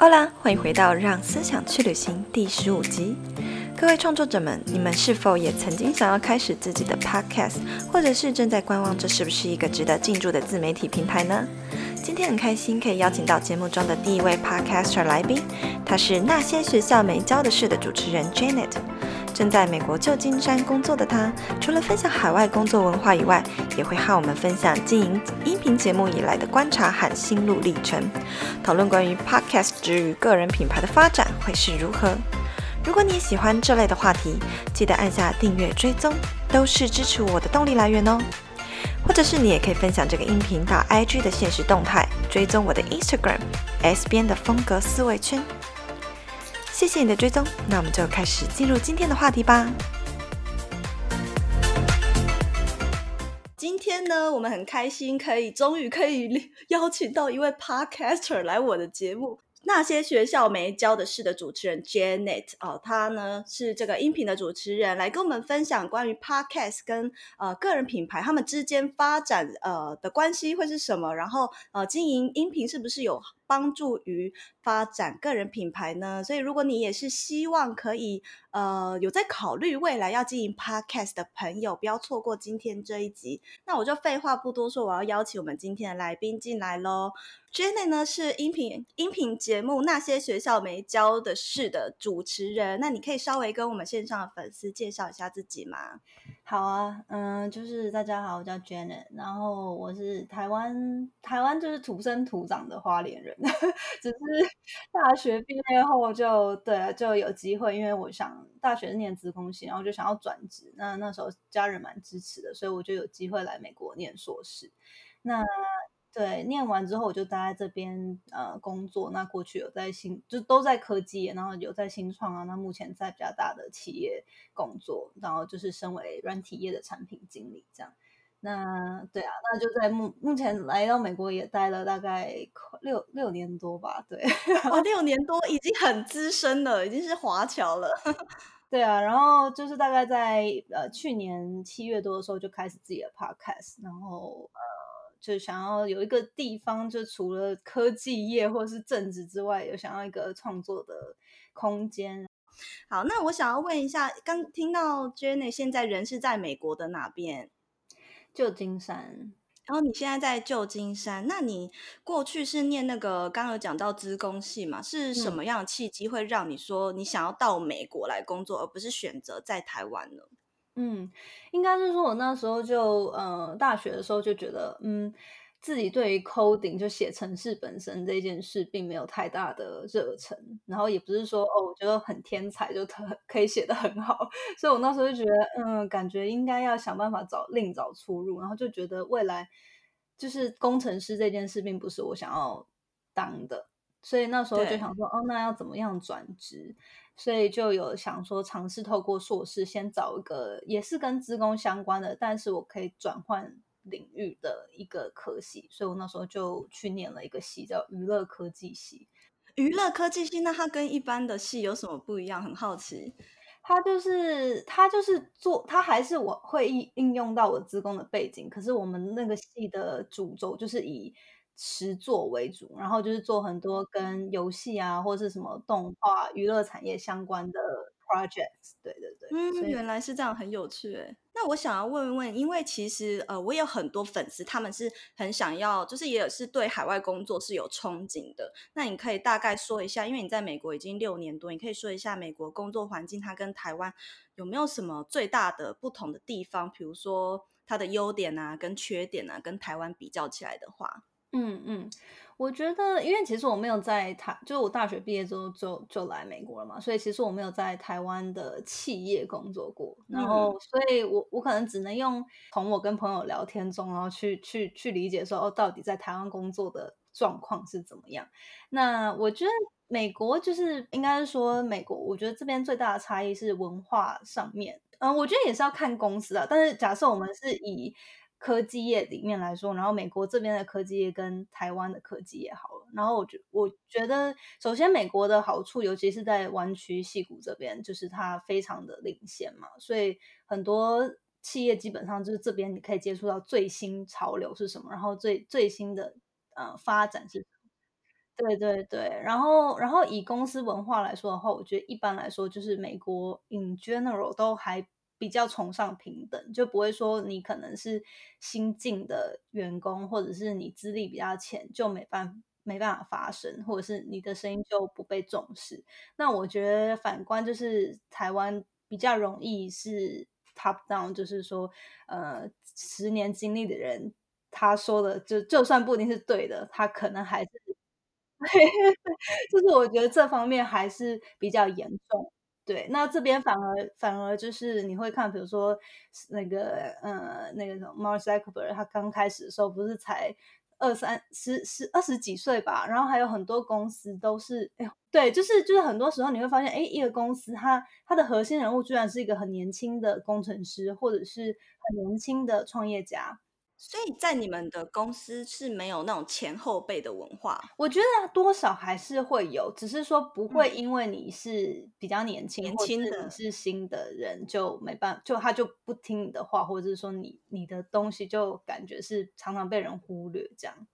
好啦，欢迎回到《让思想去旅行》第十五集。各位创作者们，你们是否也曾经想要开始自己的 podcast，或者是正在观望这是不是一个值得进驻的自媒体平台呢？今天很开心可以邀请到节目中的第一位 podcaster 来宾，他是那些学校没教的事的主持人 Janet。正在美国旧金山工作的他，除了分享海外工作文化以外，也会和我们分享经营音频节目以来的观察和心路历程，讨论关于 Podcast 之于个人品牌的发展会是如何。如果你喜欢这类的话题，记得按下订阅追踪，都是支持我的动力来源哦。或者是你也可以分享这个音频到 IG 的限时动态，追踪我的 Instagram S 编的风格思维圈。谢谢你的追踪，那我们就开始进入今天的话题吧。今天呢，我们很开心，可以终于可以邀请到一位 Podcaster 来我的节目。那些学校没教的事的主持人 Janet 哦，她呢是这个音频的主持人，来跟我们分享关于 Podcast 跟呃个人品牌他们之间发展呃的关系会是什么，然后呃经营音频是不是有帮助于发展个人品牌呢？所以如果你也是希望可以呃有在考虑未来要经营 Podcast 的朋友，不要错过今天这一集。那我就废话不多说，我要邀请我们今天的来宾进来喽。Jenny 呢是音频音频节目《那些学校没教的事》的主持人，那你可以稍微跟我们线上的粉丝介绍一下自己吗？好啊，嗯，就是大家好，我叫 Janet，然后我是台湾台湾就是土生土长的花莲人，只是大学毕业后就对就有机会，因为我想大学念资工系，然后就想要转职，那那时候家人蛮支持的，所以我就有机会来美国念硕士，那。对，念完之后我就待在这边呃工作。那过去有在新，就都在科技，然后有在新创啊。那目前在比较大的企业工作，然后就是身为软体业的产品经理这样。那对啊，那就在目目前来到美国也待了大概六六年多吧。对，哇，六年多已经很资深了，已经是华侨了。对啊，然后就是大概在呃去年七月多的时候就开始自己的 podcast，然后呃。就想要有一个地方，就除了科技业或是政治之外，有想要一个创作的空间。好，那我想要问一下，刚听到 Jenny 现在人是在美国的哪边？旧金山。然后你现在在旧金山，那你过去是念那个刚刚有讲到资工系嘛？是什么样的契机会让你说你想要到美国来工作，而不是选择在台湾呢？嗯，应该是说，我那时候就呃，大学的时候就觉得，嗯，自己对于 coding 就写程式本身这件事，并没有太大的热忱，然后也不是说哦，我觉得很天才就特可以写得很好，所以我那时候就觉得，嗯，感觉应该要想办法找另找出路，然后就觉得未来就是工程师这件事，并不是我想要当的，所以那时候就想说，哦，那要怎么样转职？所以就有想说尝试透过硕士先找一个也是跟资工相关的，但是我可以转换领域的一个科系，所以我那时候就去念了一个系叫娱乐科技系。娱乐科技系，那它跟一般的系有什么不一样？很好奇。它就是它就是做，它还是我会应应用到我资工的背景，可是我们那个系的主轴就是以。实作为主，然后就是做很多跟游戏啊，或是什么动画、娱乐产业相关的 projects。对对对，嗯，原来是这样，很有趣诶。那我想要问一问，因为其实呃，我有很多粉丝，他们是很想要，就是也是对海外工作是有憧憬的。那你可以大概说一下，因为你在美国已经六年多，你可以说一下美国工作环境它跟台湾有没有什么最大的不同的地方？比如说它的优点啊，跟缺点啊，跟台湾比较起来的话。嗯嗯，我觉得，因为其实我没有在台，就是我大学毕业之后就就来美国了嘛，所以其实我没有在台湾的企业工作过，然后，所以我我可能只能用从我跟朋友聊天中，然后去去去理解说，哦，到底在台湾工作的状况是怎么样。那我觉得美国就是应该是说美国，我觉得这边最大的差异是文化上面，嗯，我觉得也是要看公司啊，但是假设我们是以科技业里面来说，然后美国这边的科技业跟台湾的科技业好了。然后我觉我觉得，首先美国的好处，尤其是在湾区戏谷这边，就是它非常的领先嘛，所以很多企业基本上就是这边你可以接触到最新潮流是什么，然后最最新的呃发展是什么。对对对，然后然后以公司文化来说的话，我觉得一般来说就是美国 in general 都还比较崇尚平等，就不会说你可能是新进的员工，或者是你资历比较浅就没办没办法发声，或者是你的声音就不被重视。那我觉得反观就是台湾比较容易是 top down，就是说呃十年经历的人。他说的就就算不一定是对的，他可能还是，就是我觉得这方面还是比较严重。对，那这边反而反而就是你会看，比如说那个呃那个什么 Mark Zuckerberg，他刚开始的时候不是才二三十十二十几岁吧，然后还有很多公司都是，哎呦，对，就是就是很多时候你会发现，哎，一个公司它它的核心人物居然是一个很年轻的工程师，或者是很年轻的创业家。所以在你们的公司是没有那种前后辈的文化，我觉得多少还是会有，只是说不会因为你是比较年轻，年轻的你是新的人就没办法，就他就不听你的话，或者是说你你的东西就感觉是常常被人忽略这样。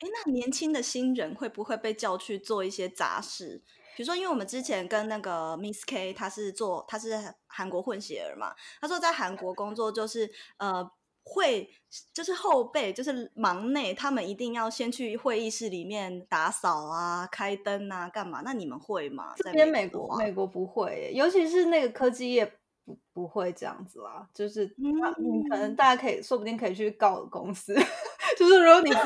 哎，那年轻的新人会不会被叫去做一些杂事？比如说，因为我们之前跟那个 Miss K，他是做他是韩国混血儿嘛，他说在韩国工作就是呃。会就是后辈，就是忙内，他们一定要先去会议室里面打扫啊、开灯啊、干嘛？那你们会吗？这边美国美国不会，尤其是那个科技业不不会这样子啦。就是你、嗯、可能大家可以说不定可以去告公司，就是如果你。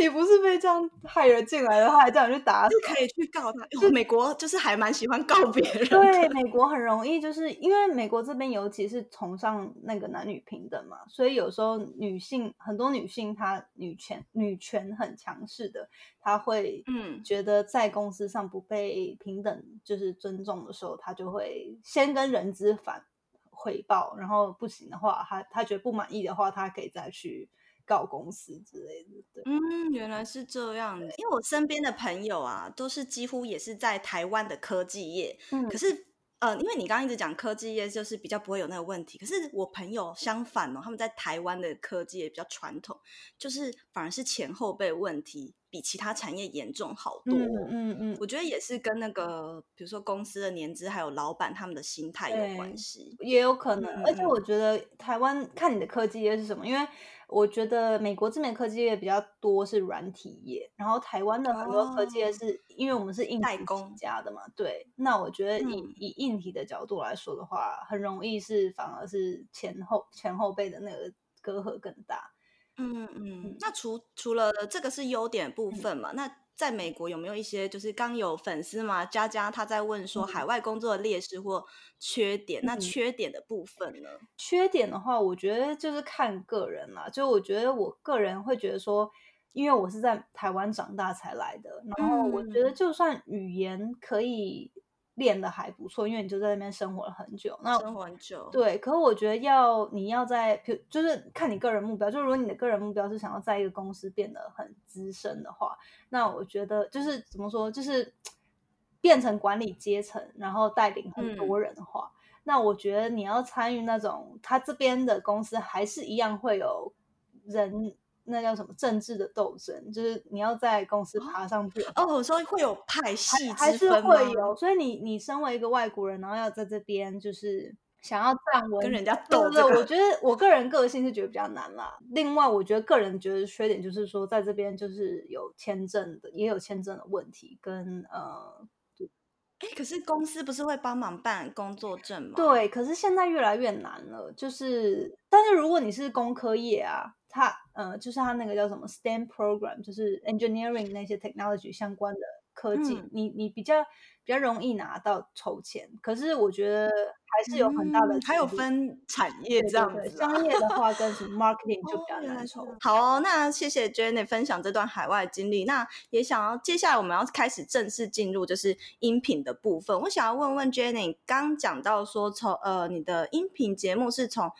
你不是被这样害人进来的话，还这样去打，就可以去告他。就美国就是还蛮喜欢告 别人。对，美国很容易，就是因为美国这边尤其是崇尚那个男女平等嘛，所以有时候女性很多女性她女权女权很强势的，她会嗯觉得在公司上不被平等就是尊重的时候，她就会先跟人资反回报，然后不行的话，她她觉得不满意的话，她可以再去。告公司之类的，对，嗯，原来是这样的。因为我身边的朋友啊，都是几乎也是在台湾的科技业，嗯，可是，呃，因为你刚刚一直讲科技业就是比较不会有那个问题，可是我朋友相反哦，他们在台湾的科技也比较传统，就是反而是前后辈问题比其他产业严重好多。嗯嗯，嗯，我觉得也是跟那个，比如说公司的年资，还有老板他们的心态有关系，也有可能。嗯，而且我觉得台湾看你的科技业是什么，因为。我觉得美国这边科技业比较多是软体业，然后台湾的很多科技业是、哦、因为我们是硬体起家的嘛，对。那我觉得以、嗯、以硬体的角度来说的话，很容易是反而是前后前后辈的那个隔阂更大。嗯嗯，嗯。那除除了这个是优点部分嘛，嗯、那。在美国有没有一些就是刚有粉丝嘛？佳佳他在问说海外工作的劣势或缺点，嗯、那缺点的部分呢？缺点的话，我觉得就是看个人啦。就我觉得我个人会觉得说，因为我是在台湾长大才来的，然后我觉得就算语言可以。练的还不错，因为你就在那边生活了很久。那生活很久，对。可是我觉得要你要在，就是看你个人目标。就如果你的个人目标是想要在一个公司变得很资深的话，那我觉得就是怎么说，就是 变成管理阶层，然后带领很多人的话，嗯、那我觉得你要参与那种他这边的公司，还是一样会有人。那叫什么政治的斗争？就是你要在公司爬上去哦，所以会有派系还是会有？所以你你身为一个外国人，然后要在这边就是想要站稳，跟人家斗，这个，我觉得我个人个性是觉得比较难啦。另外，我觉得个人觉得缺点就是说，在这边就是有签证的，也有签证的问题，跟呃，哎，可是公司不是会帮忙办工作证吗？对，可是现在越来越难了。就是，但是如果你是工科业啊。他呃，就是他那个叫什么 STEM program，就是 engineering 那些 technology 相关的科技，嗯、你你比较比较容易拿到筹钱。可是我觉得还是有很大的、嗯，还有分产业这样子、啊对对对。商业的话跟什么 marketing 就比较难筹。哦、好哦，那谢谢 Jenny 分享这段海外经历。那也想要接下来我们要开始正式进入就是音频的部分。我想要问问 Jenny，刚讲到说从呃你的音频节目是从。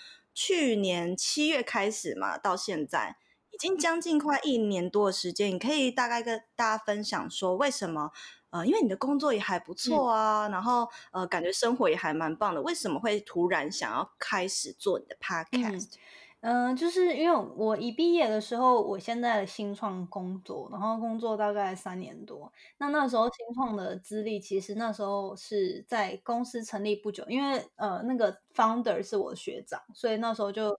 去年七月开始嘛，到现在已经将近快一年多的时间。你可以大概跟大家分享说，为什么？呃，因为你的工作也还不错啊，嗯、然后呃，感觉生活也还蛮棒的。为什么会突然想要开始做你的 podcast？嗯，嗯就是因为我一毕业的时候，我现在的新创工作，然后工作大概三年多。那那时候新创的资历，其实那时候是在公司成立不久，因为呃那个 founder 是我学长，所以那时候就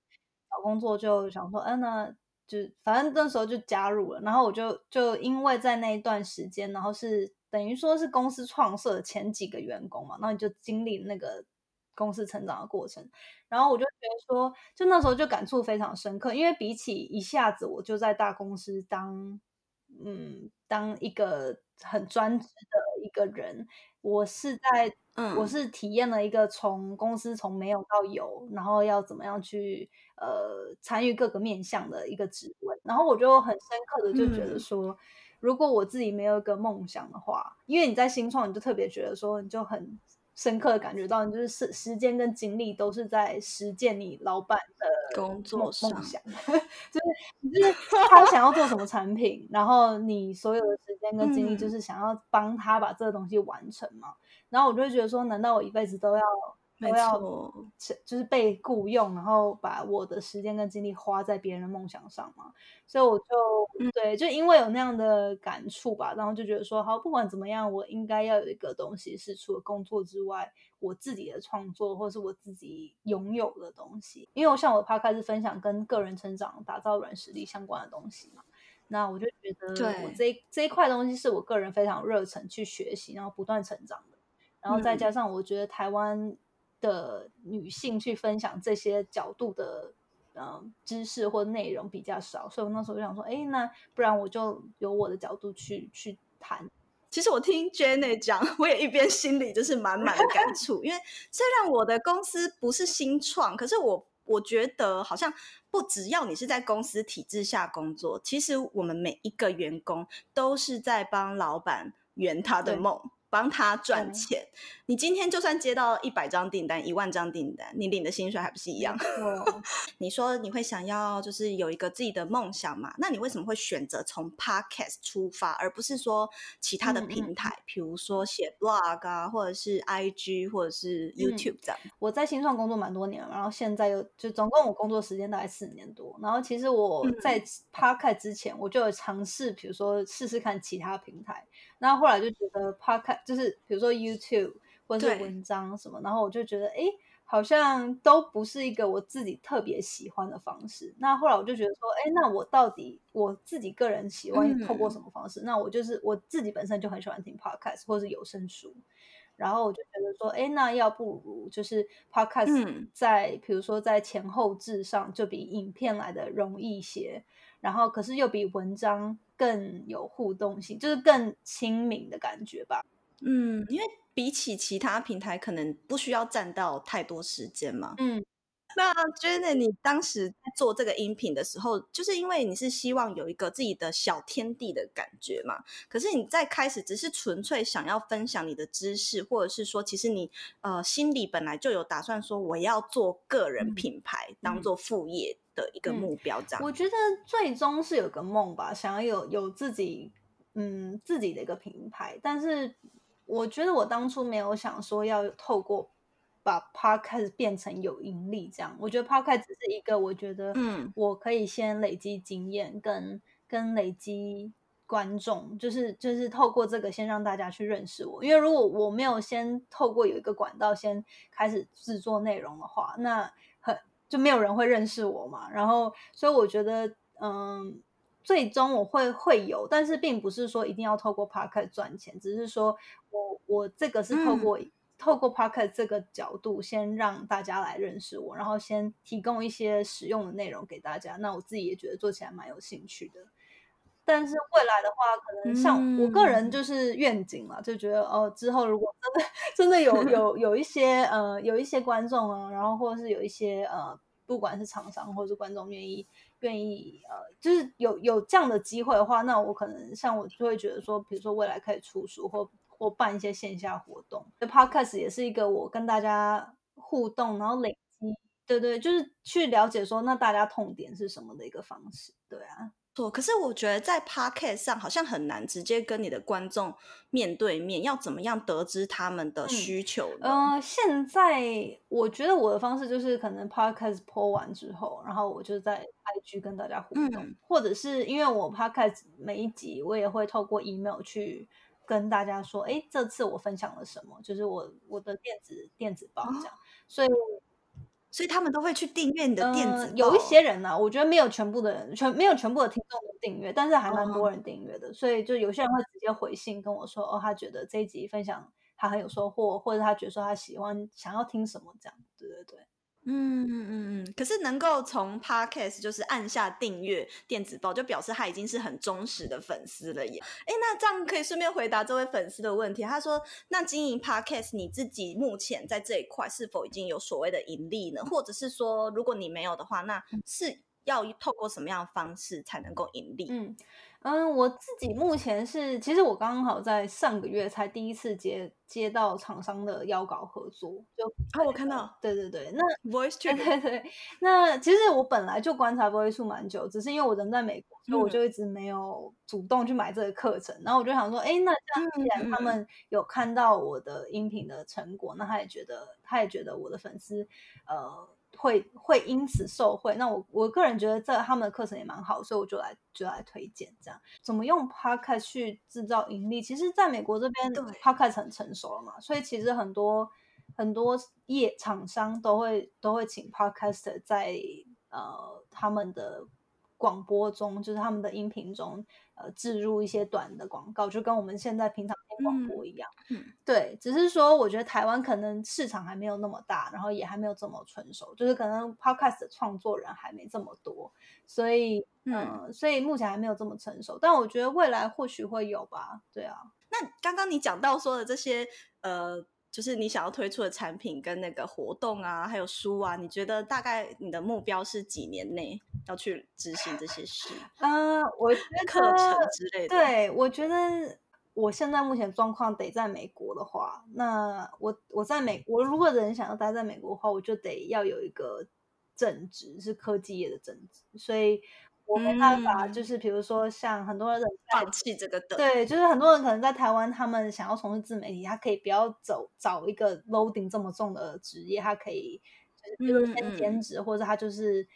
找工作就想说，嗯、那就反正那时候就加入了。然后我就就因为在那一段时间，然后是等于说是公司创设的前几个员工嘛，然后你就经历那个。公司成长的过程，然后我就觉得说，就那时候就感触非常深刻，因为比起一下子我就在大公司当，嗯，当一个很专职的一个人，我是在，嗯，我是体验了一个从公司从没有到有，然后要怎么样去呃参与各个面向的一个职位，然后我就很深刻的就觉得说，嗯，如果我自己没有一个梦想的话，因为你在新创，你就特别觉得说，你就很。深刻的感觉到，你就是时时间跟精力都是在实践你老板的工作梦想，就是就是他想要做什么产品，然后你所有的时间跟精力就是想要帮他把这个东西完成嘛。嗯、然后我就会觉得说，难道我一辈子都要？都要就是被雇佣，然后把我的时间跟精力花在别人的梦想上嘛，所以我就、嗯、对，就因为有那样的感触吧，然后就觉得说，好，不管怎么样，我应该要有一个东西是除了工作之外，我自己的创作或是我自己拥有的东西。因为我像我 Podcast 分享跟个人成长、打造软实力相关的东西嘛，那我就觉得我这对这一块东西是我个人非常热忱去学习，然后不断成长的。然后再加上我觉得台湾。的女性去分享这些角度的嗯知识或内容比较少，所以我那时候就想说，哎，那不然我就由我的角度去去谈。其实我听 Jenny 讲，我也一边心里就是满满的感触，因为虽然我的公司不是新创，可是我我觉得好像不只要你是在公司体制下工作，其实我们每一个员工都是在帮老板圆他的梦。帮他赚钱，嗯、你今天就算接到一百张订单、一万张订单，你领的薪水还不是一样？嗯、你说你会想要就是有一个自己的梦想嘛？那你为什么会选择从 Podcast 出发，而不是说其他的平台，嗯、比如说写 blog 啊，或者是 IG 或者是 YouTube 这样？嗯、我在新创工作蛮多年了，然后现在又就总共我工作时间大概四年多。然后其实我在 Podcast 之前，我就有尝试，比如说试试看其他平台。然后后来就觉得 Podcast 就是比如说 YouTube 或者是文章什么，然后我就觉得哎，好像都不是一个我自己特别喜欢的方式。那后来我就觉得说，哎，那我到底我自己个人喜欢透过什么方式？嗯、那我就是我自己本身就很喜欢听 Podcast 或者是有声书，然后我就觉得说，哎，那要不如就是 Podcast 在、嗯、比如说在前后置上就比影片来的容易一些，然后可是又比文章。更有互动性，就是更亲民的感觉吧。嗯，因为比起其他平台，可能不需要占到太多时间嘛。嗯，那 Janet，你当时在做这个音频的时候，就是因为你是希望有一个自己的小天地的感觉嘛？可是你在开始只是纯粹想要分享你的知识，或者是说，其实你呃心里本来就有打算说，我要做个人品牌，嗯、当做副业。的一个目标，这样、嗯、我觉得最终是有个梦吧，想要有有自己嗯自己的一个品牌。但是我觉得我当初没有想说要透过把 Podcast 变成有盈利这样。我觉得 Podcast 只是一个，我觉得嗯，我可以先累积经验跟，跟跟累积观众，就是就是透过这个先让大家去认识我。因为如果我没有先透过有一个管道先开始制作内容的话，那很。就没有人会认识我嘛，然后所以我觉得，嗯，最终我会会有，但是并不是说一定要透过 Podcast 赚钱，只是说我我这个是透过、嗯、透过 Pocket 这个角度先让大家来认识我，然后先提供一些实用的内容给大家，那我自己也觉得做起来蛮有兴趣的。但是未来的话，可能像我个人就是愿景嘛，嗯、就觉得哦，之后如果真的真的有有 有一些呃有一些观众啊，然后或者是有一些呃，不管是厂商或者是观众愿意愿意呃，就是有有这样的机会的话，那我可能像我就会觉得说，比如说未来可以出书或或办一些线下活动，Podcast 也是一个我跟大家互动，然后累积，对对，就是去了解说那大家痛点是什么的一个方式，对啊。错。可是我觉得在 Podcast 上好像很难直接跟你的观众面对面，要怎么样得知他们的需求呢？嗯、呃，现在我觉得我的方式就是可能 Podcast po 完之后，然后我就在 IG 跟大家互动，嗯、或者是因为我 Podcast 每一集我也会透过 email 去跟大家说，哎，这次我分享了什么，就是我我的电子电子报这样，哦、所以。所以他们都会去订阅你的电子有一些人呢、啊，我觉得没有全部的人，全没有全部的听众都订阅，但是还蛮多人订阅的。Oh. 所以就有些人会直接回信跟我说，哦，他觉得这一集分享他很有收获，或者他觉得说他喜欢想要听什么这样。对对对。嗯嗯嗯嗯，可是能够从 Podcast 就是按下订阅电子报，就表示他已经是很忠实的粉丝了耶。哎，那这样可以顺便回答这位粉丝的问题。他说：“那经营 Podcast，你自己目前在这一块是否已经有所谓的盈利呢？或者是说，如果你没有的话，那是要透过什么样的方式才能够盈利？”嗯。嗯，我自己目前是，其实我刚好在上个月才第一次接接到厂商的邀稿合作，就啊，我看到，对对对，那 Voice 对对对，那其实我本来就观察 Voice 蛮久，只是因为我人在美国，所以我就一直没有主动去买这个课程，嗯、然后我就想说，哎，那这样既然他们有看到我的音频的成果，嗯、那他也觉得，他也觉得我的粉丝，呃。会会因此受惠，那我我个人觉得这他们的课程也蛮好，所以我就来就来推荐这样。怎么用 Podcast 去制造盈利？其实在美国这边对 Podcast 很成熟了嘛，所以其实很多很多业厂商都会都会请 Podcaster 在呃他们的广播中，就是他们的音频中。呃，置入一些短的广告，就跟我们现在平常听广播一样。嗯，对，只是说，我觉得台湾可能市场还没有那么大，然后也还没有这么成熟，就是可能 Podcast 的创作人还没这么多，所以，嗯、呃，所以目前还没有这么成熟。但我觉得未来或许会有吧。对啊，那刚刚你讲到说的这些，呃。就是你想要推出的产品跟那个活动啊，还有书啊，你觉得大概你的目标是几年内要去执行这些事？嗯、呃，我觉得课程之类的。对，我觉得我现在目前状况得在美国的话，那我我在美，我如果人想要待在美国的话，我就得要有一个正职，是科技业的正职，所以。我没办法，就是比如说像很多人放弃这个的，对，就是很多人可能在台湾，他们想要从事自媒体，他可以不要走找一个 loading 这么重的职业，他可以就是比如先兼职，嗯嗯或者他就是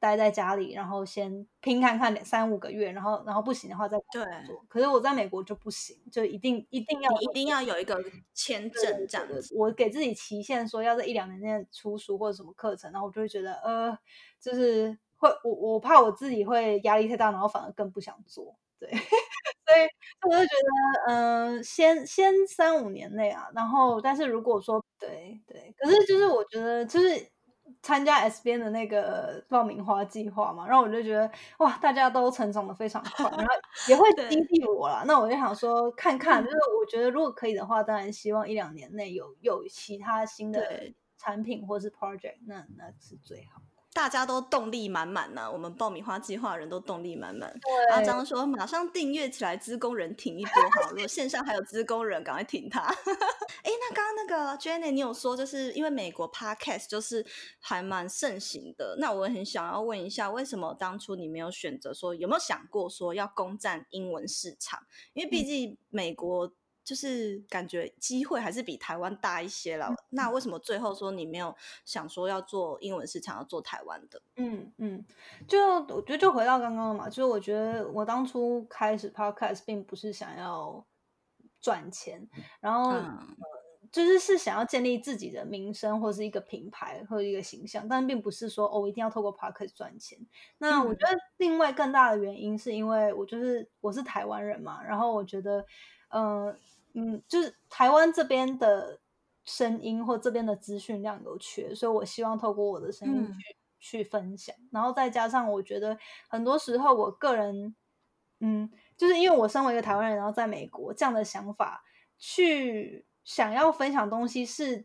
待在家里，然后先拼看看三五个月，然后然后不行的话再。对可是我在美国就不行，就一定一定要一定要有一个签证这样子。我给自己期限说要在一两年内出书或者什么课程，然后我就会觉得呃，就是。会，我我怕我自己会压力太大，然后反而更不想做，对，所以我就觉得，嗯、呃，先先三五年内啊，然后，但是如果说，对对，可是就是我觉得，就是参加 SBN 的那个爆米花计划嘛，然后我就觉得，哇，大家都成长的非常快，然后也会激励我啦。那我就想说，看看，就是我觉得如果可以的话，当然希望一两年内有有其他新的产品或是 project，那那是最好。大家都动力满满呢，我们爆米花计划人都动力满满。对阿张说：“马上订阅起来，资工人挺一波好。如果线上还有资工人，赶快挺他。”哎，那刚刚那个 Jenny，你有说就是因为美国 Podcast 就是还蛮盛行的，那我很想要问一下，为什么当初你没有选择说，有没有想过说要攻占英文市场？因为毕竟美国、嗯。就是感觉机会还是比台湾大一些了。嗯、那为什么最后说你没有想说要做英文市场，要做台湾的？嗯嗯，就我觉得就回到刚刚嘛，就是我觉得我当初开始 podcast 并不是想要赚钱，然后、就是是想要建立自己的名声或是一个品牌或者一个形象，但并不是说哦，我一定要透过 podcast 赚钱。那我觉得另外更大的原因是因为我就是我是台湾人嘛，然后我觉得嗯。呃嗯，就是台湾这边的声音或这边的资讯量有缺，所以我希望透过我的声音去、嗯、去分享，然后再加上我觉得很多时候我个人，嗯，就是因为我身为一个台湾人，然后在美国这样的想法，去想要分享东西是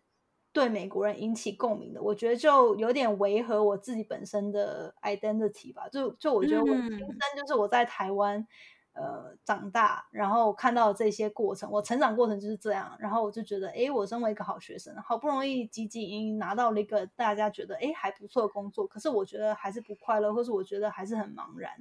对美国人引起共鸣的，我觉得就有点违和我自己本身的 identity 吧，就就我觉得我天生就是我在台湾。呃，长大，然后看到这些过程，我成长过程就是这样，然后我就觉得，哎，我身为一个好学生，好不容易积极营拿到了一个大家觉得，哎，还不错的工作，可是我觉得还是不快乐，或是我觉得还是很茫然。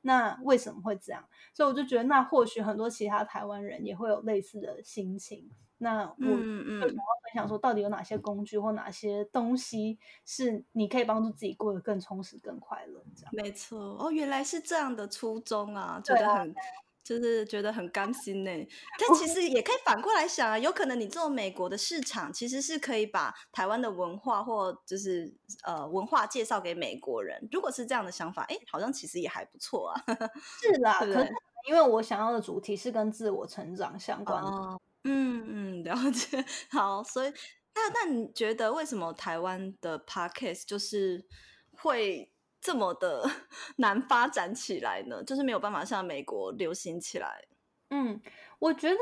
那为什么会这样？所以我就觉得，那或许很多其他台湾人也会有类似的心情。那我就想要分享说，到底有哪些工具或哪些东西是你可以帮助自己过得更充实、更快乐？这样。没错，哦，原来是这样的初衷啊，觉得很，就是觉得很甘心呢。但其 实也可以反过来想啊，有可能你做美国的市场，其实是可以把台湾的文化或就是呃文化介绍给美国人。如果是这样的想法，哎，好像其实也还不错啊。是啦，可能因为我想要的主题是跟自我成长相关的。哦嗯嗯，了解。好，所以那那你觉得为什么台湾的 podcast 就是会这么的 难发展起来呢？就是没有办法像美国流行起来。嗯，我觉得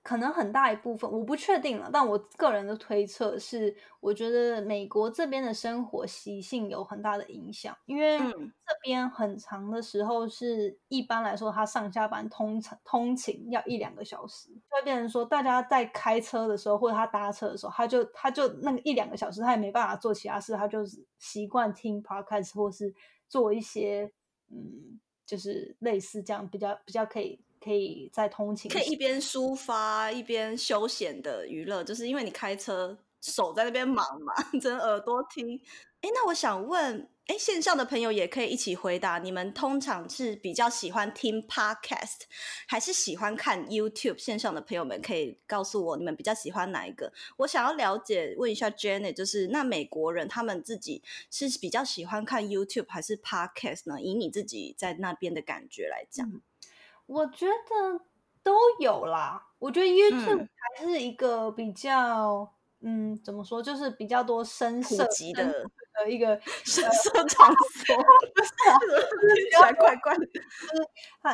可能很大一部分我不确定了，但我个人的推测是，我觉得美国这边的生活习性有很大的影响，因为这边很长的时候是一般来说，他上下班通通勤要一两个小时，就会变成说，大家在开车的时候或者他搭车的时候，他就他就那个一两个小时，他也没办法做其他事，他就是习惯听 podcast 或是做一些嗯，就是类似这样比较比较可以。可以在通勤，可以一边抒发一边休闲的娱乐，就是因为你开车手在那边忙嘛，只能耳朵听。哎，那我想问，哎，线上的朋友也可以一起回答。你们通常是比较喜欢听 Podcast，还是喜欢看 YouTube？线上的朋友们可以告诉我，你们比较喜欢哪一个？我想要了解，问一下 Janet，就是那美国人他们自己是比较喜欢看 YouTube 还是 Podcast 呢？以你自己在那边的感觉来讲。嗯我觉得都有啦。我觉得 YouTube 还是一个比较，嗯，嗯，怎么说，就是比较多深色级的的一个深色场所，听起来怪怪的。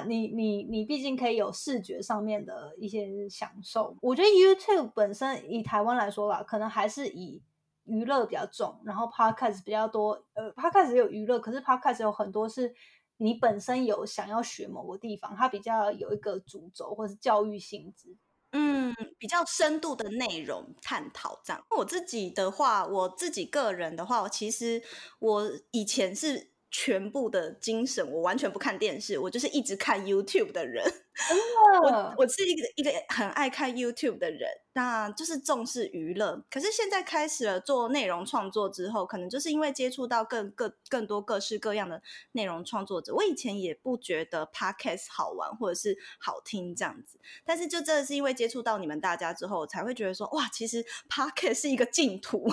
你你你，毕竟可以有视觉上面的一些享受。我觉得 YouTube 本身以台湾来说吧，可能还是以娱乐比较重，然后 Podcast 比较多。呃，Podcast 也有娱乐，可是 Podcast 有很多是。你本身有想要学某个地方，它比较有一个主轴或是教育性质，嗯，比较深度的内容探讨这样。我自己的话，我自己个人的话，我其实我以前是全部的精神，我完全不看电视，我就是一直看 YouTube 的人。我我是一个一个很爱看 YouTube 的人。那就是重视娱乐，可是现在开始了做内容创作之后，可能就是因为接触到更各更多各式各样的内容创作者。我以前也不觉得 Podcast 好玩或者是好听这样子，但是就真的是因为接触到你们大家之后，我才会觉得说，哇，其实 Podcast 是一个净土，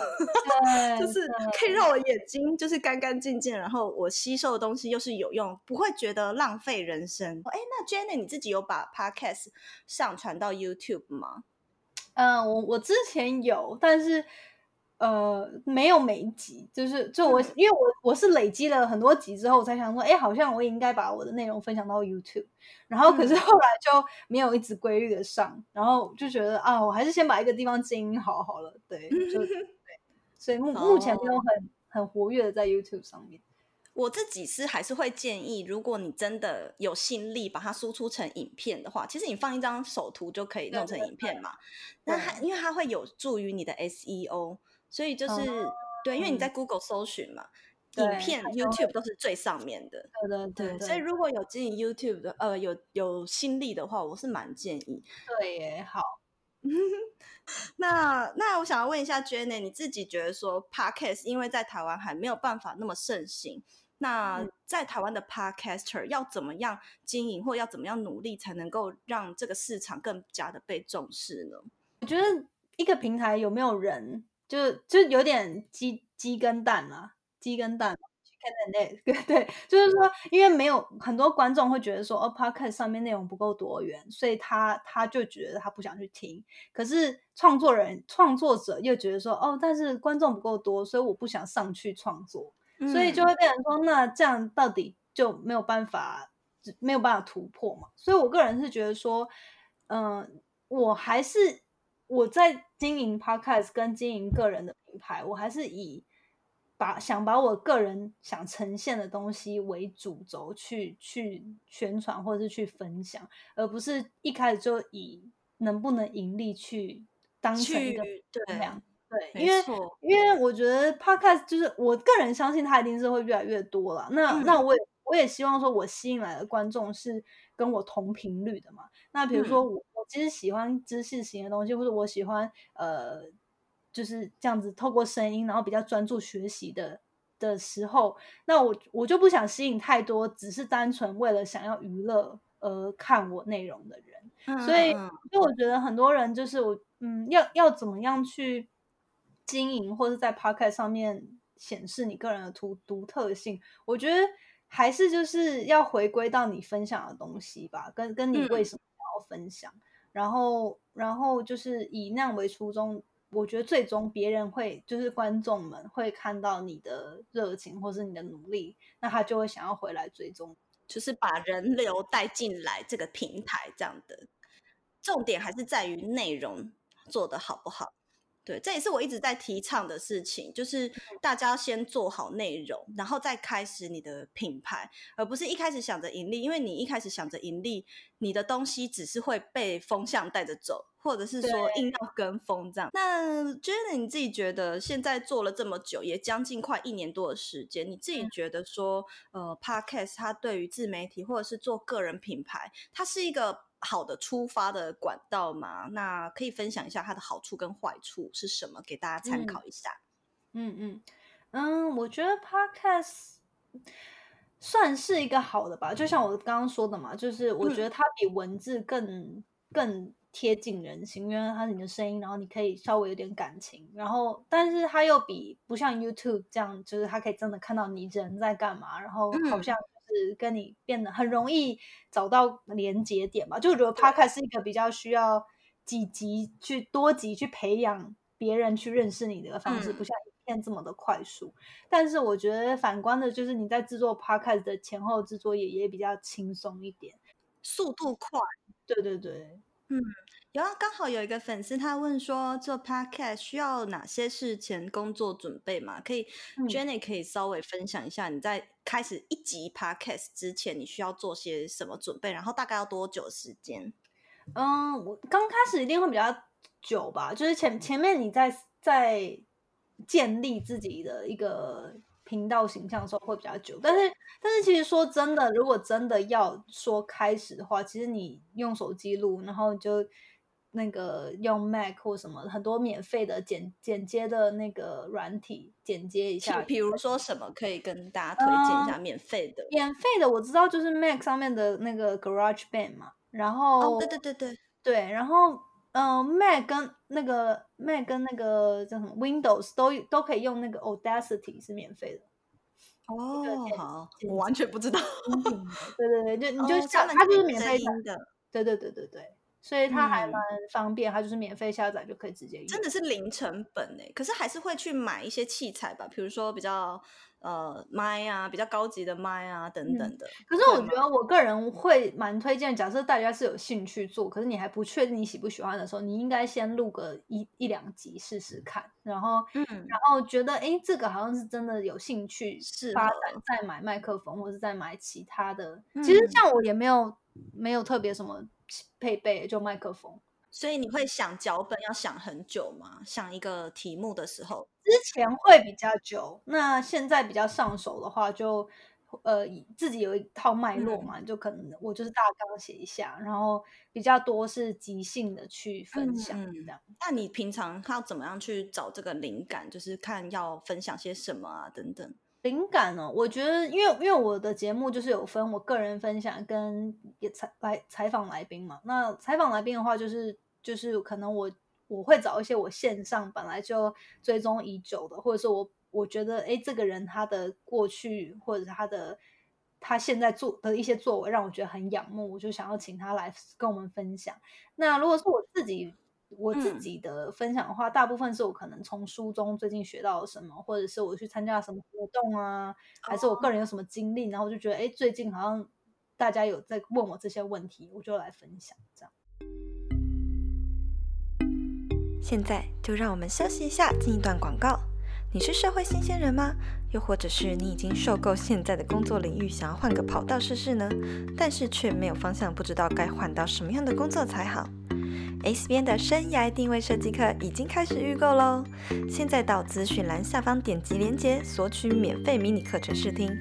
就是可以让我眼睛就是干干净净，然后我吸收的东西又是有用，不会觉得浪费人生。哎，那 Janet 你自己有把 Podcast 上传到 YouTube 吗？嗯，我我之前有，但是呃，没有每一集，就是就我，因为我我是累积了很多集之后，我才想说，哎，好像我也应该把我的内容分享到 YouTube，然后可是后来就没有一直规律的上，然后就觉得啊，我还是先把一个地方经营好好了，对，就 对，所以目目前没有很很活跃的在 YouTube 上面。我自己是还是会建议，如果你真的有心力把它输出成影片的话，其实你放一张手图就可以弄成影片嘛。那它因为它会有助于你的 SEO，所以就是、哦、对，因为你在 Google 搜寻嘛，影片 YouTube 都是最上面的。对对对，对，对，所以如果有经营 YouTube 的，呃，有有心力的话，我是蛮建议。对耶，好。那那我想要问一下 Jenny，你自己觉得说 Podcast 因为在台湾还没有办法那么盛行。那在台湾的 Podcaster 要怎么样经营，或要怎么样努力，才能够让这个市场更加的被重视呢？我觉得一个平台有没有人，就就有点鸡鸡跟蛋啊，鸡跟蛋对 对，就是说，因为没有很多观众会觉得说，哦，Podcast 上面内容不够多元，所以他他就觉得他不想去听。可是创作人创作者又觉得说，哦，但是观众不够多，所以我不想上去创作。所以就会变成说，那这样到底就没有办法，没有办法突破嘛？所以我个人是觉得说，嗯、呃，我还是我在经营 Podcast 跟经营个人的品牌，我还是以把想把我个人想呈现的东西为主轴去去宣传或者是去分享，而不是一开始就以能不能盈利去当成一个衡量。对，因为因为我觉得 podcast 就是我个人相信它一定是会越来越多了。那、嗯、那我也我也希望说，我吸引来的观众是跟我同频率的嘛。那比如说我、嗯、我其实喜欢知识型的东西，或者我喜欢呃。就是这样子，透过声音，然后比较专注学习的的时候，那我我就不想吸引太多只是单纯为了想要娱乐而看我内容的人。嗯、所以，所以我觉得很多人就是我，嗯，要要怎么样去经营，或是在 Podcast 上面显示你个人的独独特性，我觉得还是就是要回归到你分享的东西吧，跟跟你为什么要分享，嗯、然后然后就是以那样为初衷。我觉得最终别人会，就是观众们会看到你的热情或是你的努力，那他就会想要回来追踪，就是把人流带进来这个平台这样的。重点还是在于内容做的好不好。对，这也是我一直在提倡的事情，就是大家先做好内容，然后再开始你的品牌，而不是一开始想着盈利。因为你一开始想着盈利，你的东西只是会被风向带着走，或者是说硬要跟风这样。那 Jenny 你自己觉得现在做了这么久，也将近快一年多的时间，你自己觉得说，呃，Podcast 它对于自媒体或者是做个人品牌，它是一个好的出发的管道嘛？那可以分享一下它的好处跟坏处是什么，给大家参考一下。嗯嗯嗯，我觉得 Podcast 算是一个好的吧，就像我刚刚说的嘛，就是我觉得它比文字更、嗯、更贴近人心，因为它是你的声音，然后你可以稍微有点感情，然后但是它又比不像 YouTube 这样，就是它可以真的看到你人在干嘛，然后好像、嗯。是跟你变得很容易找到连接点吧，就我觉得 Podcast 是一个比较需要几集去多集去培养别人去认识你的方式，嗯、不像影片这么的快速。但是我觉得反观的就是你在制作 Podcast 的前后制作也也比较轻松一点，速度快。对对对，嗯。有啊，刚好有一个粉丝他问说，做 podcast 需要哪些事前工作准备嘛？可以、嗯、Jenny 可以稍微分享一下，你在开始一集 podcast 之前，你需要做些什么准备？然后大概要多久时间？嗯，我刚开始一定会比较久吧，就是前前面你在在建立自己的一个频道形象的时候会比较久，但是但是其实说真的，如果真的要说开始的话，其实你用手机录，然后就。那个用 Mac 或什么很多免费的剪剪接的那个软体剪接一下，比如说什么可以跟大家推荐一下免费的？嗯、免费的我知道就是 Mac 上面的那个 Garage Band 嘛，然后、哦、对对对对对，然后嗯、呃、Mac 跟那个 Mac 跟那个叫什么 Windows 都都可以用那个 Audacity 是免费的。哦，好，我完全不知道。对对对，就 你就下、哦、它就是免费的。对对对对对。所以它还蛮方便，嗯、它就是免费下载就可以直接用。真的是零成本哎，可是还是会去买一些器材吧，比如说比较呃麦啊，比较高级的麦啊等等的、嗯。可是我觉得我个人会蛮推荐，假设大家是有兴趣做，可是你还不确定你喜不喜欢的时候，你应该先录个一一两集试试看，然后嗯，然后觉得哎这个好像是真的有兴趣是发展，再买麦克风或者再买其他的。嗯、其实像我也没有没有特别什么。配备就麦克风，所以你会想脚本要想很久吗？想一个题目的时候，之前会比较久，那现在比较上手的话就，就呃自己有一套脉络嘛，嗯、就可能我就是大纲写一下，然后比较多是即兴的去分享这样。嗯、那你平常要怎么样去找这个灵感？就是看要分享些什么啊，等等。灵感呢、哦？我觉得，因为因为我的节目就是有分我个人分享跟也采来采访来宾嘛。那采访来宾的话，就是就是可能我我会找一些我线上本来就追踪已久的，或者是我我觉得哎，这个人他的过去或者是他的他现在做的一些作为让我觉得很仰慕，我就想要请他来跟我们分享。那如果是我自己。我自己的分享的话，嗯、大部分是我可能从书中最近学到了什么，或者是我去参加了什么活动啊，还是我个人有什么经历，然后我就觉得，哎，最近好像大家有在问我这些问题，我就来分享这样。现在就让我们休息一下，进一段广告。你是社会新鲜人吗？又或者是你已经受够现在的工作领域，想要换个跑道试试呢？但是却没有方向，不知道该换到什么样的工作才好。S 边的生涯定位设计课已经开始预购喽！现在到资讯栏下方点击链接索取免费迷你课程试听，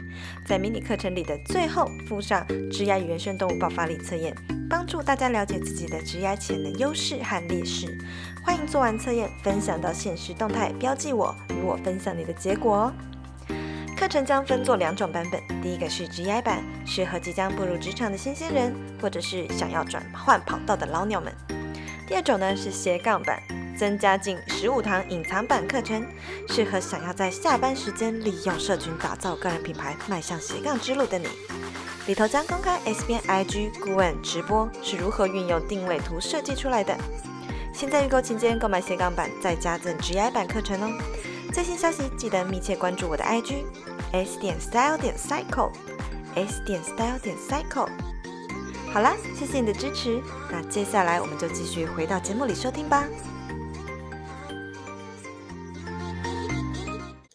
在迷你课程里的最后附上职涯与原生动物爆发力测验，帮助大家了解自己的职涯潜能优势和劣势。欢迎做完测验分享到限时动态，标记我，与我分享你的结果哦。课程将分作两种版本，第一个是职涯版，适合即将步入职场的新鲜人，或者是想要转换跑道的老鸟们。第二种呢是斜杠版，增加近十五堂隐藏版课程，适合想要在下班时间利用社群打造个人品牌，迈向斜杠之路的你。里头将公开 S 边 IG 顾问直播是如何运用定位图设计出来的。现在预购期间购买斜杠版，再加赠 G I 版课程哦。最新消息记得密切关注我的 IG S 点 Style 点 Cycle S 点 Style 点 Cycle。好啦，谢谢你的支持。那接下来我们就继续回到节目里收听吧。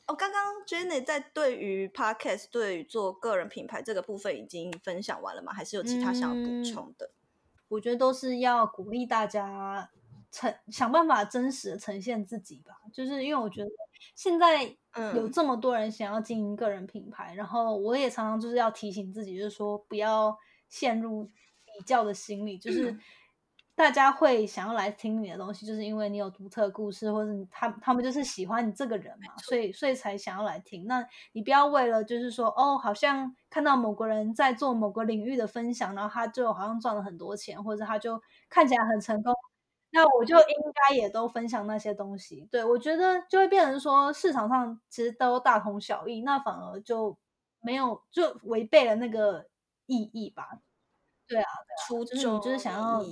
哦，刚刚 Jenny 在对于 Podcast 对于做个人品牌这个部分已经分享完了吗？还是有其他想要补充的？嗯，我觉得都是要鼓励大家呈想办法真实的呈现自己吧。就是因为我觉得。现在有这么多人想要经营个人品牌，嗯，然后我也常常就是要提醒自己，就是说不要陷入比较的心理，就是大家会想要来听你的东西，就是因为你有独特故事，或者他他们就是喜欢你这个人嘛，所以所以才想要来听。那你不要为了就是说哦，好像看到某个人在做某个领域的分享，然后他就好像赚了很多钱，或者他就看起来很成功。那我就应该也都分享那些东西，对，我觉得就会变成说市场上其实都大同小异，那反而就没有就违背了那个意义吧？对啊，初衷就是就是想要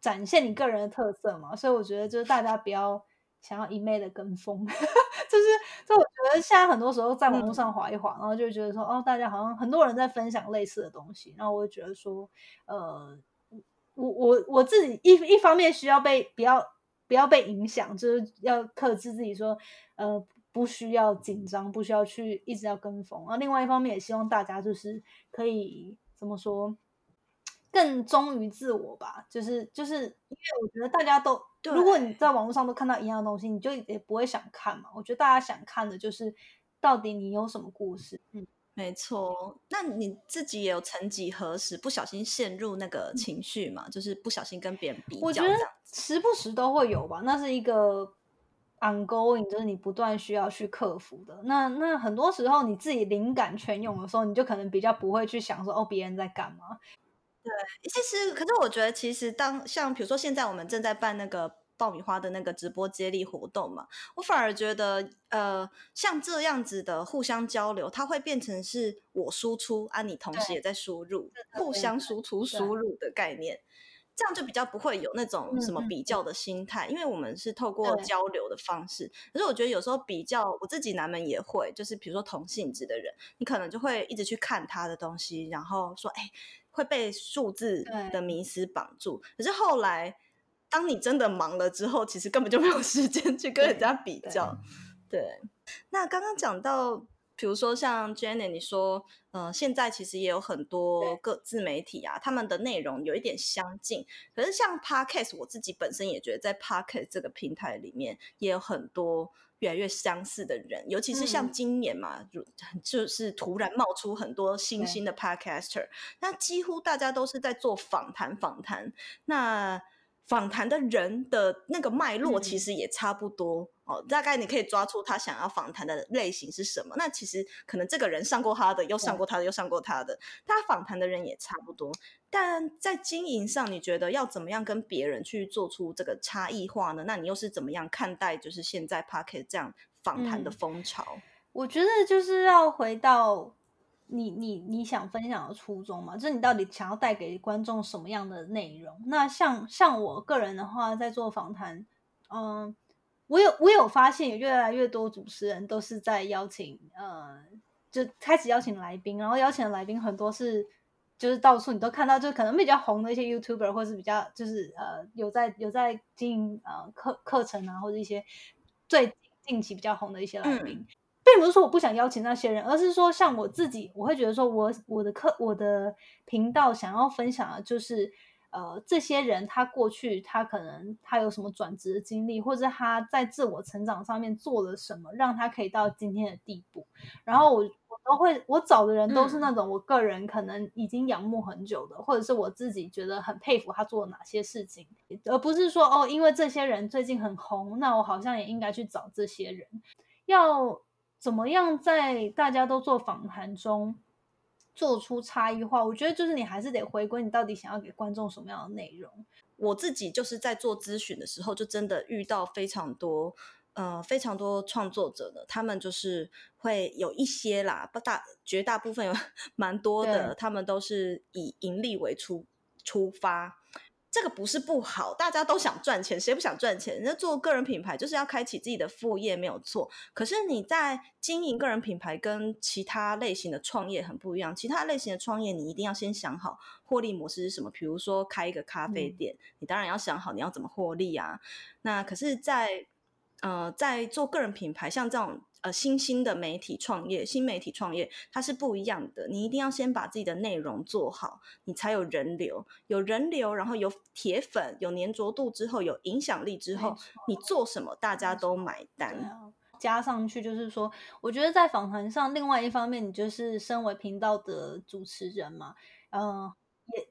展现你个人的特色嘛，所以我觉得就是大家不要想要一昧的跟风，就是就我觉得现在很多时候在网络上划一滑，然后就觉得说哦，大家好像很多人在分享类似的东西，然后我就觉得说呃。我我我自己一一方面需要被不要不要被影响，就是要克制自己说，呃，不需要紧张，不需要去一直要跟风。然后另外一方面也希望大家就是可以怎么说，更忠于自我吧。就是就是因为我觉得大家都，如果你在网络上都看到一样的东西，你就也不会想看嘛。我觉得大家想看的就是到底你有什么故事，嗯。没错，那你自己也有曾几何时不小心陷入那个情绪嘛？就是不小心跟别人比较，我觉得时不时都会有吧。那是一个 ongoing，就是你不断需要去克服的。那那很多时候你自己灵感全涌的时候，你就可能比较不会去想说哦，别人在干嘛。对，其实可是我觉得，其实当像比如说现在我们正在办那个。爆米花的那个直播接力活动嘛，我反而觉得，呃，像这样子的互相交流，它会变成是我输出啊，你同时也在输入，互相输出输入的概念，这样就比较不会有那种什么比较的心态，因为我们是透过交流的方式。可是我觉得有时候比较，我自己难免也会，就是比如说同性质的人，你可能就会一直去看他的东西，然后说，哎，会被数字的迷失绑住。可是后来。当你真的忙了之后，其实根本就没有时间去跟人家比较。对，对，那刚刚讲到，比如说像 Jenny，你说，呃，现在其实也有很多个自媒体啊，他们的内容有一点相近。可是像 Podcast，我自己本身也觉得，在 Podcast 这个平台里面，也有很多越来越相似的人。尤其是像今年嘛，就、嗯、就是突然冒出很多新兴的 Podcaster，那几乎大家都是在做访谈，访谈。那访谈的人的那个脉络其实也差不多、嗯、哦，大概你可以抓出他想要访谈的类型是什么。那其实可能这个人上过他的，又上过他的，又上过他的，他访谈的人也差不多。但在经营上，你觉得要怎么样跟别人去做出这个差异化呢？那你又是怎么样看待就是现在 Podcast 这样访谈的风潮？嗯、我觉得就是要回到。你你你想分享的初衷嘛？就是你到底想要带给观众什么样的内容？那像像我个人的话，在做访谈，嗯，我有我有发现，有越来越多主持人都是在邀请，呃，就开始邀请来宾，然后邀请的来宾很多是，就是到处你都看到，就可能比较红的一些 YouTuber，或是比较就是呃有在有在经营呃课课程啊，或者一些最。近期比较红的一些来宾。嗯并不是说我不想邀请那些人，而是说像我自己，我会觉得说我我的课我的频道想要分享的就是，呃，这些人他过去他可能他有什么转职的经历，或者他在自我成长上面做了什么，让他可以到今天的地步。然后我我都会我找的人都是那种我个人可能已经仰慕很久的，嗯、或者是我自己觉得很佩服他做了哪些事情，而不是说哦，因为这些人最近很红，那我好像也应该去找这些人要。怎么样在大家都做访谈中做出差异化？我觉得就是你还是得回归你到底想要给观众什么样的内容。我自己就是在做咨询的时候，就真的遇到非常多呃非常多创作者的，他们就是会有一些啦，不大绝大部分有 蛮多的，他们都是以盈利为出出发。这个不是不好，大家都想赚钱，谁不想赚钱？人家做个人品牌就是要开启自己的副业，没有错。可是你在经营个人品牌，跟其他类型的创业很不一样。其他类型的创业，你一定要先想好获利模式是什么。比如说开一个咖啡店，嗯、你当然要想好你要怎么获利啊。那可是在，在呃，在做个人品牌，像这种。呃，新兴的媒体创业，新媒体创业它是不一样的。你一定要先把自己的内容做好，你才有人流，有人流，然后有铁粉，有粘着度之后，有影响力之后，你做什么大家都买单。加上去就是说，我觉得在访谈上，另外一方面，你就是身为频道的主持人嘛，嗯、呃，也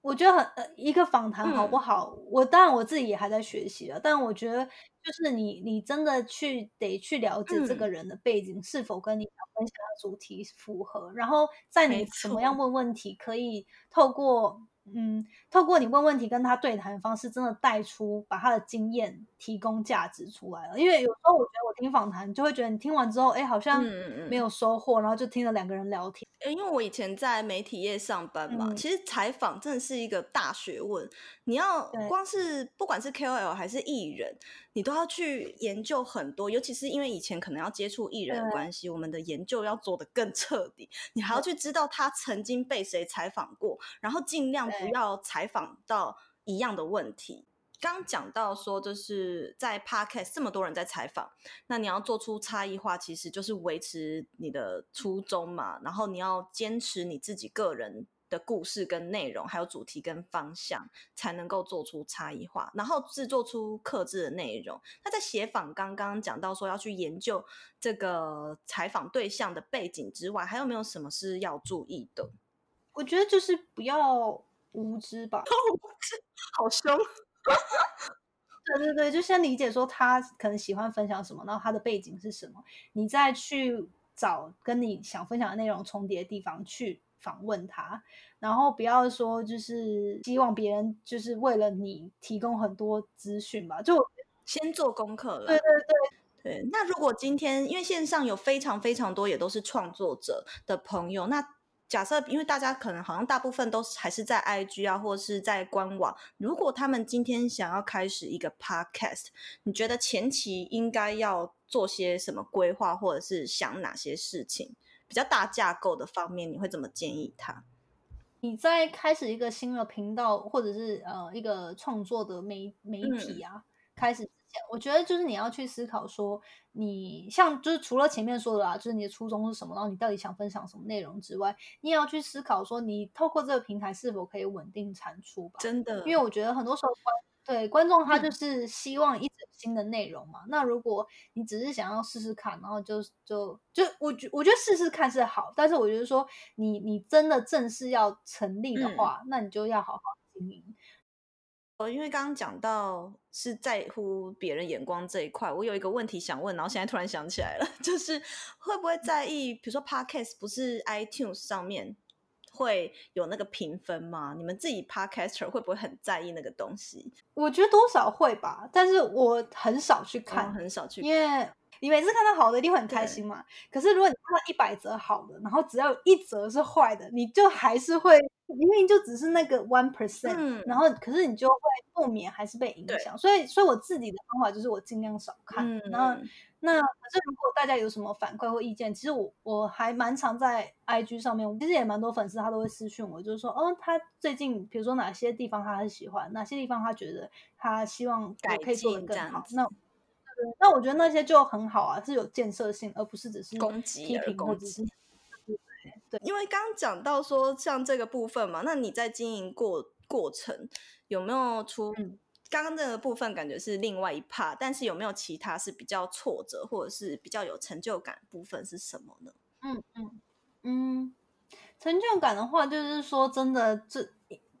我觉得很呃，一个访谈好不好，嗯、我当然我自己也还在学习了，但我觉得。就是你，你真的去得去了解这个人的背景，嗯、是否跟你想分享的主题符合，然后在你怎么样问问题，可以透过。嗯，透过你问问题跟他对谈方式，真的带出把他的经验提供价值出来了。因为有时候我觉得我听访谈，就会觉得你听完之后，哎，好像没有收获，嗯、然后就听了两个人聊天。因为我以前在媒体业上班嘛，嗯、其实采访真的是一个大学问。你要光是不管是 KOL 还是艺人，你都要去研究很多。尤其是因为以前可能要接触艺人的关系，我们的研究要做得更彻底。你还要去知道他曾经被谁采访过，然后尽量。不要采访到一样的问题。刚讲到说，就是在 Podcast 这么多人在采访，那你要做出差异化，其实就是维持你的初衷嘛。然后你要坚持你自己个人的故事跟内容，还有主题跟方向，才能够做出差异化，然后制作出克制的内容。那在写访刚刚讲到说要去研究这个采访对象的背景之外，还有没有什么是要注意的？我觉得就是不要。无知吧，好凶。对对对，就先理解说他可能喜欢分享什么，然后他的背景是什么，你再去找跟你想分享的内容重叠的地方去访问他，然后不要说就是希望别人就是为了你提供很多资讯吧，就先做功课了。对对对对，那如果今天因为线上有非常非常多也都是创作者的朋友，那。假设，因为大家可能好像大部分都是还是在 IG 啊，或者是在官网。如果他们今天想要开始一个 Podcast，你觉得前期应该要做些什么规划，或者是想哪些事情？比较大架构的方面，你会怎么建议他？你在开始一个新的频道，或者是呃一个创作的媒媒体啊，嗯、开始之前。我觉得就是你要去思考说，你像就是除了前面说的啦，就是你的初衷是什么，然后你到底想分享什么内容之外，你也要去思考说，你透过这个平台是否可以稳定产出吧？真的，因为我觉得很多时候观对观众他就是希望一直新的内容嘛。嗯、那如果你只是想要试试看，然后就就就我觉我觉得试试看是好，但是我觉得说你你真的正式要成立的话，嗯、那你就要好好经营。呃，因为刚刚讲到是在乎别人眼光这一块，我有一个问题想问，然后现在突然想起来了，就是会不会在意，比如说 Podcast 不是 iTunes 上面会有那个评分吗？你们自己 Podcaster 会不会很在意那个东西？我觉得多少会吧，但是我很少去看，哦、很少去看，因为你每次看到好的一定会很开心嘛。可是如果你看到一百则好的，然后只要有一则是坏的，你就还是会。明明就只是那个 one percent，嗯，然后可是你就会不免还是被影响，对所以所以我自己的方法就是我尽量少看。嗯、然后那可是如果大家有什么反馈或意见，其实我我还蛮常在 IG 上面，其实也蛮多粉丝他都会私讯我，就是说，哦，他最近比如说哪些地方他很喜欢，哪些地方他觉得他希望改可以做得更好。那对那我觉得那些就很好啊，是有建设性，而不是只是攻击批评攻击。对，因为刚刚讲到说像这个部分嘛，那你在经营过过程有没有出？嗯刚刚这个部分感觉是另外一 part，但是有没有其他是比较挫折或者是比较有成就感的部分是什么呢？嗯嗯嗯，成就感的话，就是说真的，最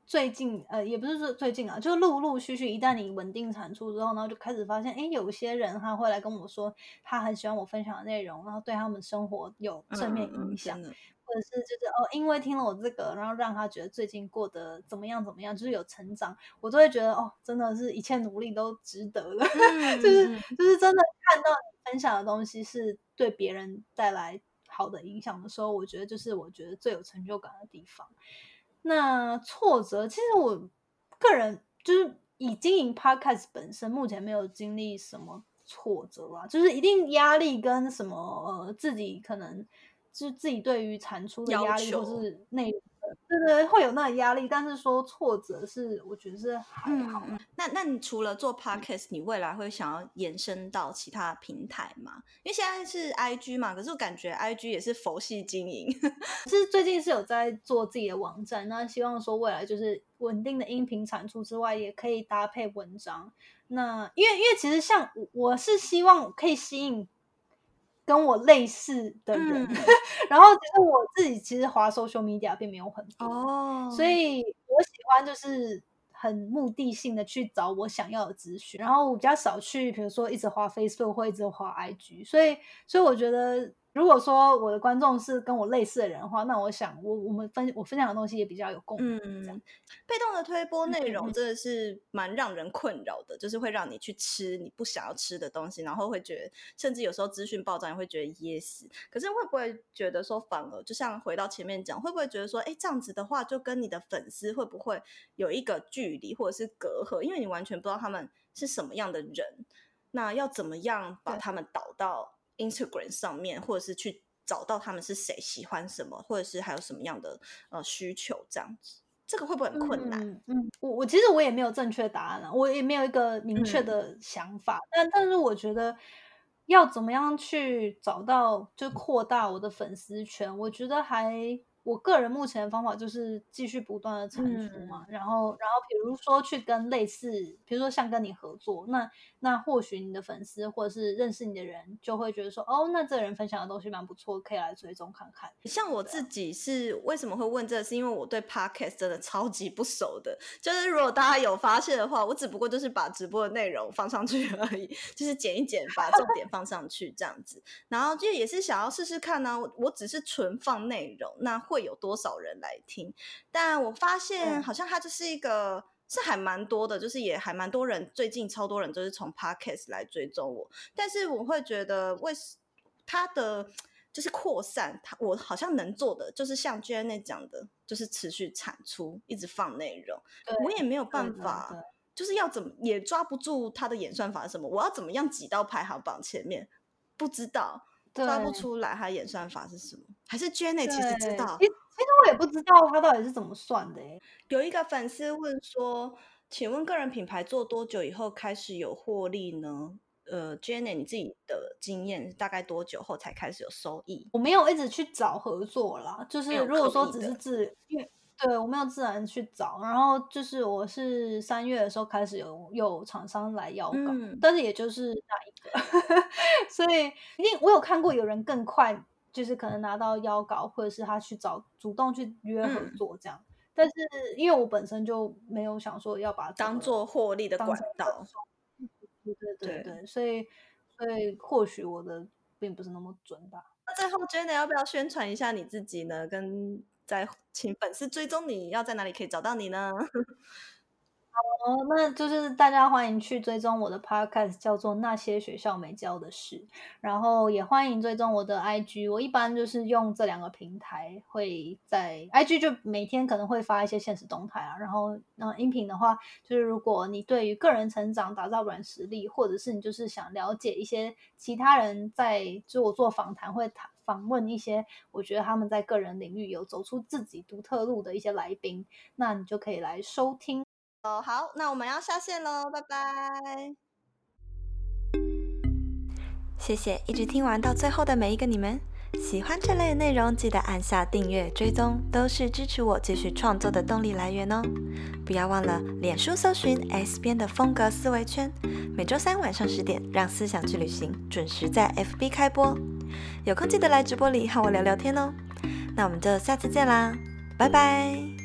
最近呃，也不是说最近啊，就陆陆续续，一旦你稳定产出之后，然后就开始发现，哎，有些人他会来跟我说，他很喜欢我分享的内容，然后对他们生活有正面影响。嗯嗯或者是就是哦，因为听了我这个，然后让他觉得最近过得怎么样怎么样，就是有成长，我都会觉得哦，真的是一切努力都值得了。嗯、就是就是真的看到你分享的东西是对别人带来好的影响的时候，我觉得就是我觉得最有成就感的地方。那挫折，其实我个人就是以经营 Podcast 本身，目前没有经历什么挫折啊，就是一定压力跟什么呃自己可能。就是自己对于产出的压力，或是内对对对，会有那个压力。但是说挫折是，我觉得是还好。嗯、那那你除了做 podcast，你未来会想要延伸到其他平台吗？因为现在是 IG 嘛，可是我感觉 IG 也是佛系经营。其实最近是有在做自己的网站，那希望说未来就是稳定的音频产出之外，也可以搭配文章。那因为因为其实像我是希望可以吸引。跟我类似的人，嗯、然后只是我自己其实滑 social media 并没有很多，哦、所以我喜欢就是很目的性的去找我想要的资讯，然后我比较少去，比如说一直滑 Facebook 或一直滑 IG，所以所以我觉得。如果说我的观众是跟我类似的人的话，那我想我我们分我分享的东西也比较有共鸣。嗯，被动的推播内容真的是蛮让人困扰的，嗯、就是会让你去吃你不想要吃的东西，然后会觉得甚至有时候资讯爆炸，也会觉得噎死。可是会不会觉得说，反而就像回到前面讲，会不会觉得说，哎，这样子的话，就跟你的粉丝会不会有一个距离或者是隔阂？因为你完全不知道他们是什么样的人，那要怎么样把他们导到？Instagram 上面，或者是去找到他们是谁，喜欢什么，或者是还有什么样的呃需求，这样子，这个会不会很困难？嗯，嗯，我我其实我也没有正确答案啊，我也没有一个明确的想法，嗯、但但是我觉得要怎么样去找到，就扩大我的粉丝圈，我觉得还。我个人目前的方法就是继续不断的产出嘛，嗯、然后，然后比如说去跟类似，比如说像跟你合作，那那或许你的粉丝或者是认识你的人就会觉得说，哦，那这个人分享的东西蛮不错，可以来追踪看看。像我自己是为什么会问这个，是因为我对 Podcast 真的超级不熟的，就是如果大家有发现的话，我只不过就是把直播的内容放上去而已，就是剪一剪，把重点放上去这样子，然后就也是想要试试看呢、啊，我我只是纯放内容，那。会有多少人来听？但我发现好像它就是一个、嗯、是还蛮多的，就是也还蛮多人，最近超多人就是从 Podcast 来追踪我。但是我会觉得，为它的就是扩散，它我好像能做的就是像 Janet 讲的，就是持续产出，一直放内容。我也没有办法，就是要怎么也抓不住它的演算法是什么？我要怎么样挤到排行榜前面？不知道。抓不出来，他演算法是什么？还是 Jenny 其实知道？其实其实我也不知道他到底是怎么算的。有一个粉丝问说：“请问个人品牌做多久以后开始有获利呢？”呃，Jenny 你自己的经验大概多久后才开始有收益？我没有一直去找合作啦，就是如果说只是自因为。对，我没有自然去找，然后就是我是三月的时候开始有有厂商来要稿，嗯、但是也就是那一个，所以因为我有看过有人更快，就是可能拿到邀稿，或者是他去找主动去约合作这样，嗯、但是因为我本身就没有想说要把它当做获利的管道，对对对对，对所以所以或许我的并不是那么准吧。那最后 Janet 要不要宣传一下你自己呢？跟在请粉丝追踪你，要在哪里可以找到你呢？好，那就是大家欢迎去追踪我的 podcast，叫做《那些学校没教的事》，然后也欢迎追踪我的 IG。我一般就是用这两个平台，会在 IG 就每天可能会发一些现实动态啊。然后，那音频的话，就是如果你对于个人成长、打造软实力，或者是你就是想了解一些其他人在就我做访谈会谈。访问一些我觉得他们在个人领域有走出自己独特路的一些来宾，那你就可以来收听哦。好，那我们要下线喽，拜拜。谢谢一直听完到最后的每一个你们。喜欢这类的内容，记得按下订阅、追踪，都是支持我继续创作的动力来源哦。不要忘了，脸书搜寻 S 边的风格思维圈，每周三晚上十点，让思想去旅行准时在 FB 开播。有空记得来直播里和我聊聊天哦。那我们就下次见啦，拜拜。